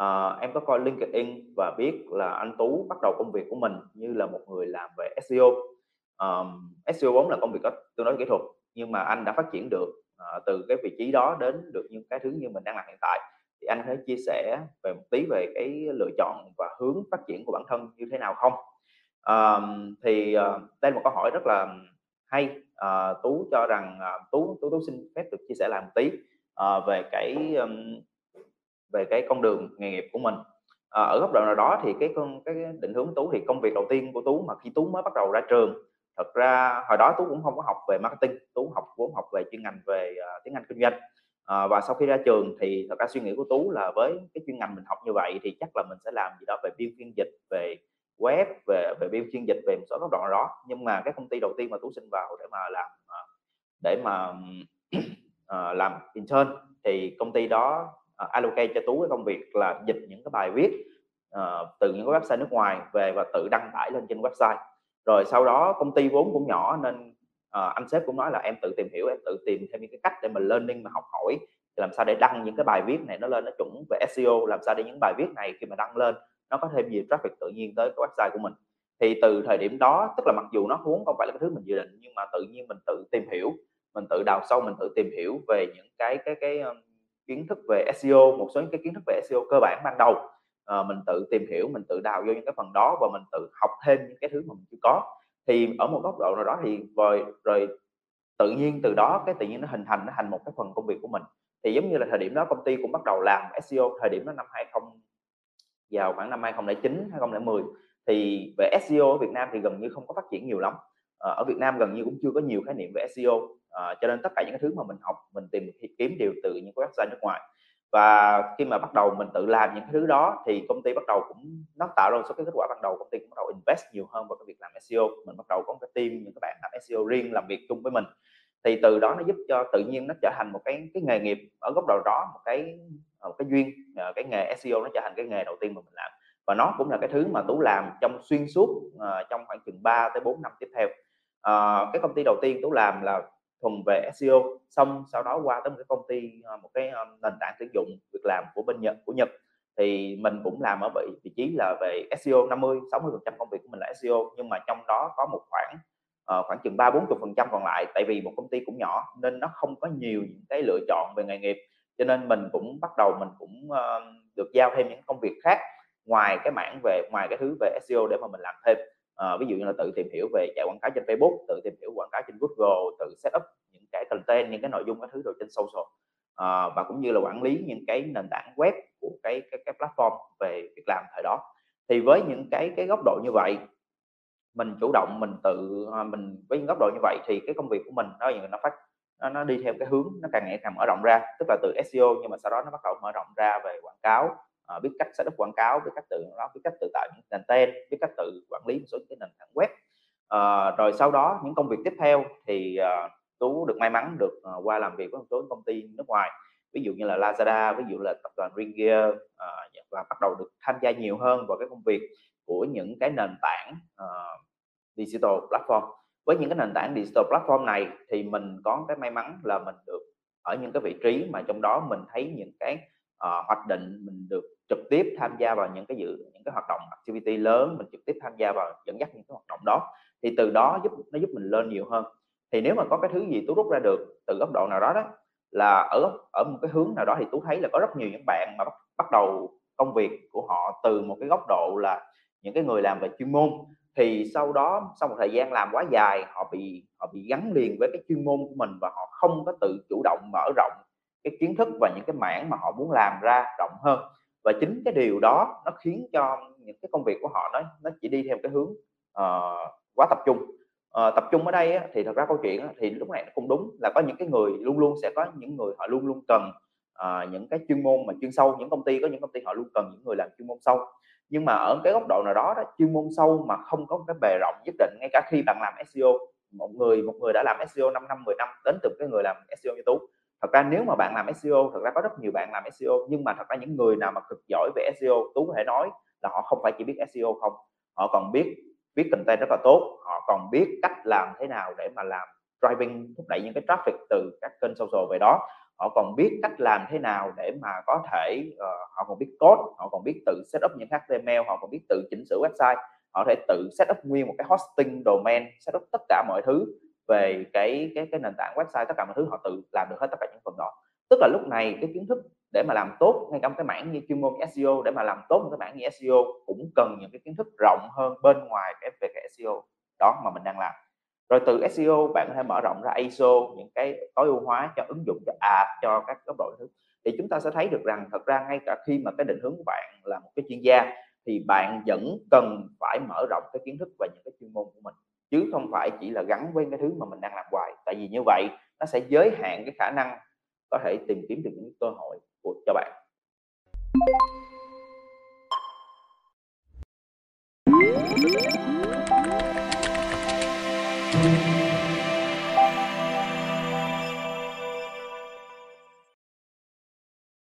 à, em có coi LinkedIn và biết là anh Tú bắt đầu công việc của mình như là một người làm về SEO. Ờm, SEO vốn là công việc có tương đối kỹ thuật, nhưng mà anh đã phát triển được, ờ, từ cái vị trí đó đến được những cái thứ như mình đang làm hiện tại. Thì anh có chia sẻ về một tí về cái lựa chọn và hướng phát triển của bản thân như thế nào không? Ờm, thì, ờ, đây là một câu hỏi rất là hay, ờ, Tú cho rằng, ờ, Tú Tú Tú xin phép được chia sẻ lại một tí, ờ, về cái, um, về cái con đường nghề nghiệp của mình. à, ở góc độ nào đó thì cái con cái định hướng Tú thì công việc đầu tiên của Tú mà khi Tú mới bắt đầu ra trường, thật ra hồi đó Tú cũng không có học về marketing, Tú học vốn học về chuyên ngành về, uh, tiếng Anh kinh doanh. à, và sau khi ra trường thì thật ra suy nghĩ của Tú là với cái chuyên ngành mình học như vậy thì chắc là mình sẽ làm gì đó về biên phiên dịch, về web, về về biên phiên dịch về một số góc độ nào đó. Nhưng mà cái công ty đầu tiên mà Tú xin vào để mà làm, để mà, uh, làm intern thì công ty đó, ờ, allocate cho Tú cái công việc là dịch những cái bài viết, uh, từ những cái website nước ngoài về và tự đăng tải lên trên website. Rồi sau đó công ty vốn cũng nhỏ nên, uh, anh sếp cũng nói là "Em tự tìm hiểu, em tự tìm thêm những cái cách để mình learning, mà học hỏi làm sao để đăng những cái bài viết này nó lên nó chuẩn về SEO, làm sao để những bài viết này khi mà đăng lên nó có thêm nhiều traffic tự nhiên tới cái website của mình." Thì từ thời điểm đó, tức là mặc dù nó vốn không phải là cái thứ mình dự định, nhưng mà tự nhiên mình tự tìm hiểu, mình tự đào sâu, mình tự tìm hiểu về những cái cái cái, kiến thức về SEO, một số những cái kiến thức về SEO cơ bản ban đầu. à, mình tự tìm hiểu, mình tự đào vô những cái phần đó và mình tự học thêm những cái thứ mà mình chưa có. Thì ở một góc độ nào đó thì rồi rồi tự nhiên từ đó cái tự nhiên nó hình thành nó thành một cái phần công việc của mình. Thì giống như là thời điểm đó công ty cũng bắt đầu làm SEO, thời điểm đó năm 20 vào khoảng năm 2009, 2010 thì về SEO ở Việt Nam thì gần như không có phát triển nhiều lắm. Ờ, ở Việt Nam gần như cũng chưa có nhiều khái niệm về SEO, à, ờ, cho nên tất cả những cái thứ mà mình học, mình tìm kiếm đều từ những cái website nước ngoài. Và khi mà bắt đầu mình tự làm những cái thứ đó thì công ty bắt đầu cũng nó tạo ra một số cái kết quả ban đầu, công ty cũng bắt đầu invest nhiều hơn vào cái việc làm SEO. Mình bắt đầu có một cái team những các bạn làm SEO riêng làm việc chung với mình. Thì từ đó nó giúp cho tự nhiên nó trở thành một cái cái nghề nghiệp ở góc độ đó, một cái, ờ, một cái duyên, cái nghề SEO nó trở thành cái nghề đầu tiên mà mình làm. Và nó cũng là cái thứ mà Tú làm trong xuyên suốt, trong khoảng chừng 3 tới 4 năm tiếp theo. Ờ, cái công ty đầu tiên Tú làm là thuần về SEO, xong sau đó qua tới một cái công ty, ờ, một cái, ờ, nền tảng tuyển dụng việc làm của bên Nhật của Nhật. Thì mình cũng làm ở vị vị trí là về SEO 50-60% công việc của mình là SEO, nhưng mà trong đó có một khoảng, uh, khoảng chừng 3-40% còn lại, tại vì một công ty cũng nhỏ nên nó không có nhiều những cái lựa chọn về nghề nghiệp. Cho nên mình cũng bắt đầu mình cũng, uh, được giao thêm những công việc khác ngoài cái mảng về ngoài cái thứ về SEO để mà mình làm thêm à, ví dụ như là tự tìm hiểu về chạy quảng cáo trên Facebook, tự tìm hiểu quảng cáo trên Google, tự setup những cái content, những cái nội dung các thứ đồ trên social. à, và cũng như là quản lý những cái nền tảng web của cái cái cái platform về việc làm thời đó. Thì với những cái cái góc độ như vậy, mình chủ động mình tự, ờ, mình với những góc độ như vậy thì cái công việc của mình nó nó phát nó nó đi theo cái hướng nó càng ngày càng mở rộng ra, tức là từ SEO nhưng mà sau đó nó bắt đầu mở rộng ra về quảng cáo, à, biết cách setup quảng cáo, biết cách tự đó, biết cách tự tạo những nền tên, biết cách tự quản lý một số cái nền tảng web. à, rồi sau đó những công việc tiếp theo thì, à, Tú được may mắn được, à, qua làm việc với một số công ty nước ngoài, ví dụ như là Lazada, ví dụ là tập đoàn Ringier, à, và bắt đầu được tham gia nhiều hơn vào cái công việc của những cái nền tảng, à, digital platform. Với những cái nền tảng digital platform này thì mình có cái may mắn là mình được ở những cái vị trí mà trong đó mình thấy những cái, uh, hoạch định, mình được trực tiếp tham gia vào những cái dự những cái hoạt động activity lớn, mình trực tiếp tham gia vào dẫn dắt những cái hoạt động đó. Thì từ đó giúp nó giúp mình lên nhiều hơn. Thì nếu mà có cái thứ gì Tú rút ra được từ góc độ nào đó đó, là ở ở một cái hướng nào đó thì Tú thấy là có rất nhiều những bạn mà bắt bắt đầu công việc của họ từ một cái góc độ là những cái người làm về chuyên môn, thì sau đó sau một thời gian làm quá dài, họ bị họ bị gắn liền với cái chuyên môn của mình và họ không có tự chủ động mở rộng cái kiến thức và những cái mảng mà họ muốn làm ra rộng hơn. Và chính cái điều đó nó khiến cho những cái công việc của họ nó nó chỉ đi theo cái hướng, uh, quá tập trung. uh, tập trung ở đây á, thì thật ra câu chuyện á, thì lúc này nó cũng đúng là có những cái người luôn luôn sẽ có những người họ luôn luôn cần, uh, những cái chuyên môn mà chuyên sâu, những công ty có những công ty họ luôn cần những người làm chuyên môn sâu. Nhưng mà ở cái góc độ nào đó đó, chuyên môn sâu mà không có cái bề rộng nhất định, ngay cả khi bạn làm SEO, một người một người đã làm SEO 5 năm, 10 năm đến từ cái người làm SEO như Tú. Thật ra nếu mà bạn làm SEO, thật ra có rất nhiều bạn làm SEO, nhưng mà thật ra những người nào mà cực giỏi về SEO, Tú có thể nói là họ không phải chỉ biết SEO không, họ còn biết viết content rất là tốt, họ còn biết cách làm thế nào để mà làm driving, thúc đẩy những cái traffic từ các kênh social về đó. họ còn biết cách làm thế nào để mà có thể uh, họ còn biết code họ còn biết tự setup những HTML họ còn biết tự chỉnh sửa website. Họ thể tự setup nguyên một cái hosting domain setup tất cả mọi thứ về cái cái cái nền tảng website, tất cả mọi thứ họ tự làm được hết tất cả những phần đó. Tức là lúc này cái kiến thức để mà làm tốt ngay trong cái mảng như chuyên môn SEO, để mà làm tốt một cái mảng như SEO cũng cần những cái kiến thức rộng hơn bên ngoài cái, về cái SEO đó mà mình đang làm. Rồi từ SEO, bạn có thể mở rộng ra ISO những cái tối ưu hóa cho ứng dụng, cho app, cho các cấp độ thứ. Thì chúng ta sẽ thấy được rằng thật ra ngay cả khi mà cái định hướng của bạn là một cái chuyên gia thì bạn vẫn cần phải mở rộng cái kiến thức và những cái chuyên môn của mình chứ không phải chỉ là gắn với cái thứ mà mình đang làm hoài. Tại vì như vậy, nó sẽ giới hạn cái khả năng có thể tìm kiếm được những cơ hội của, cho bạn.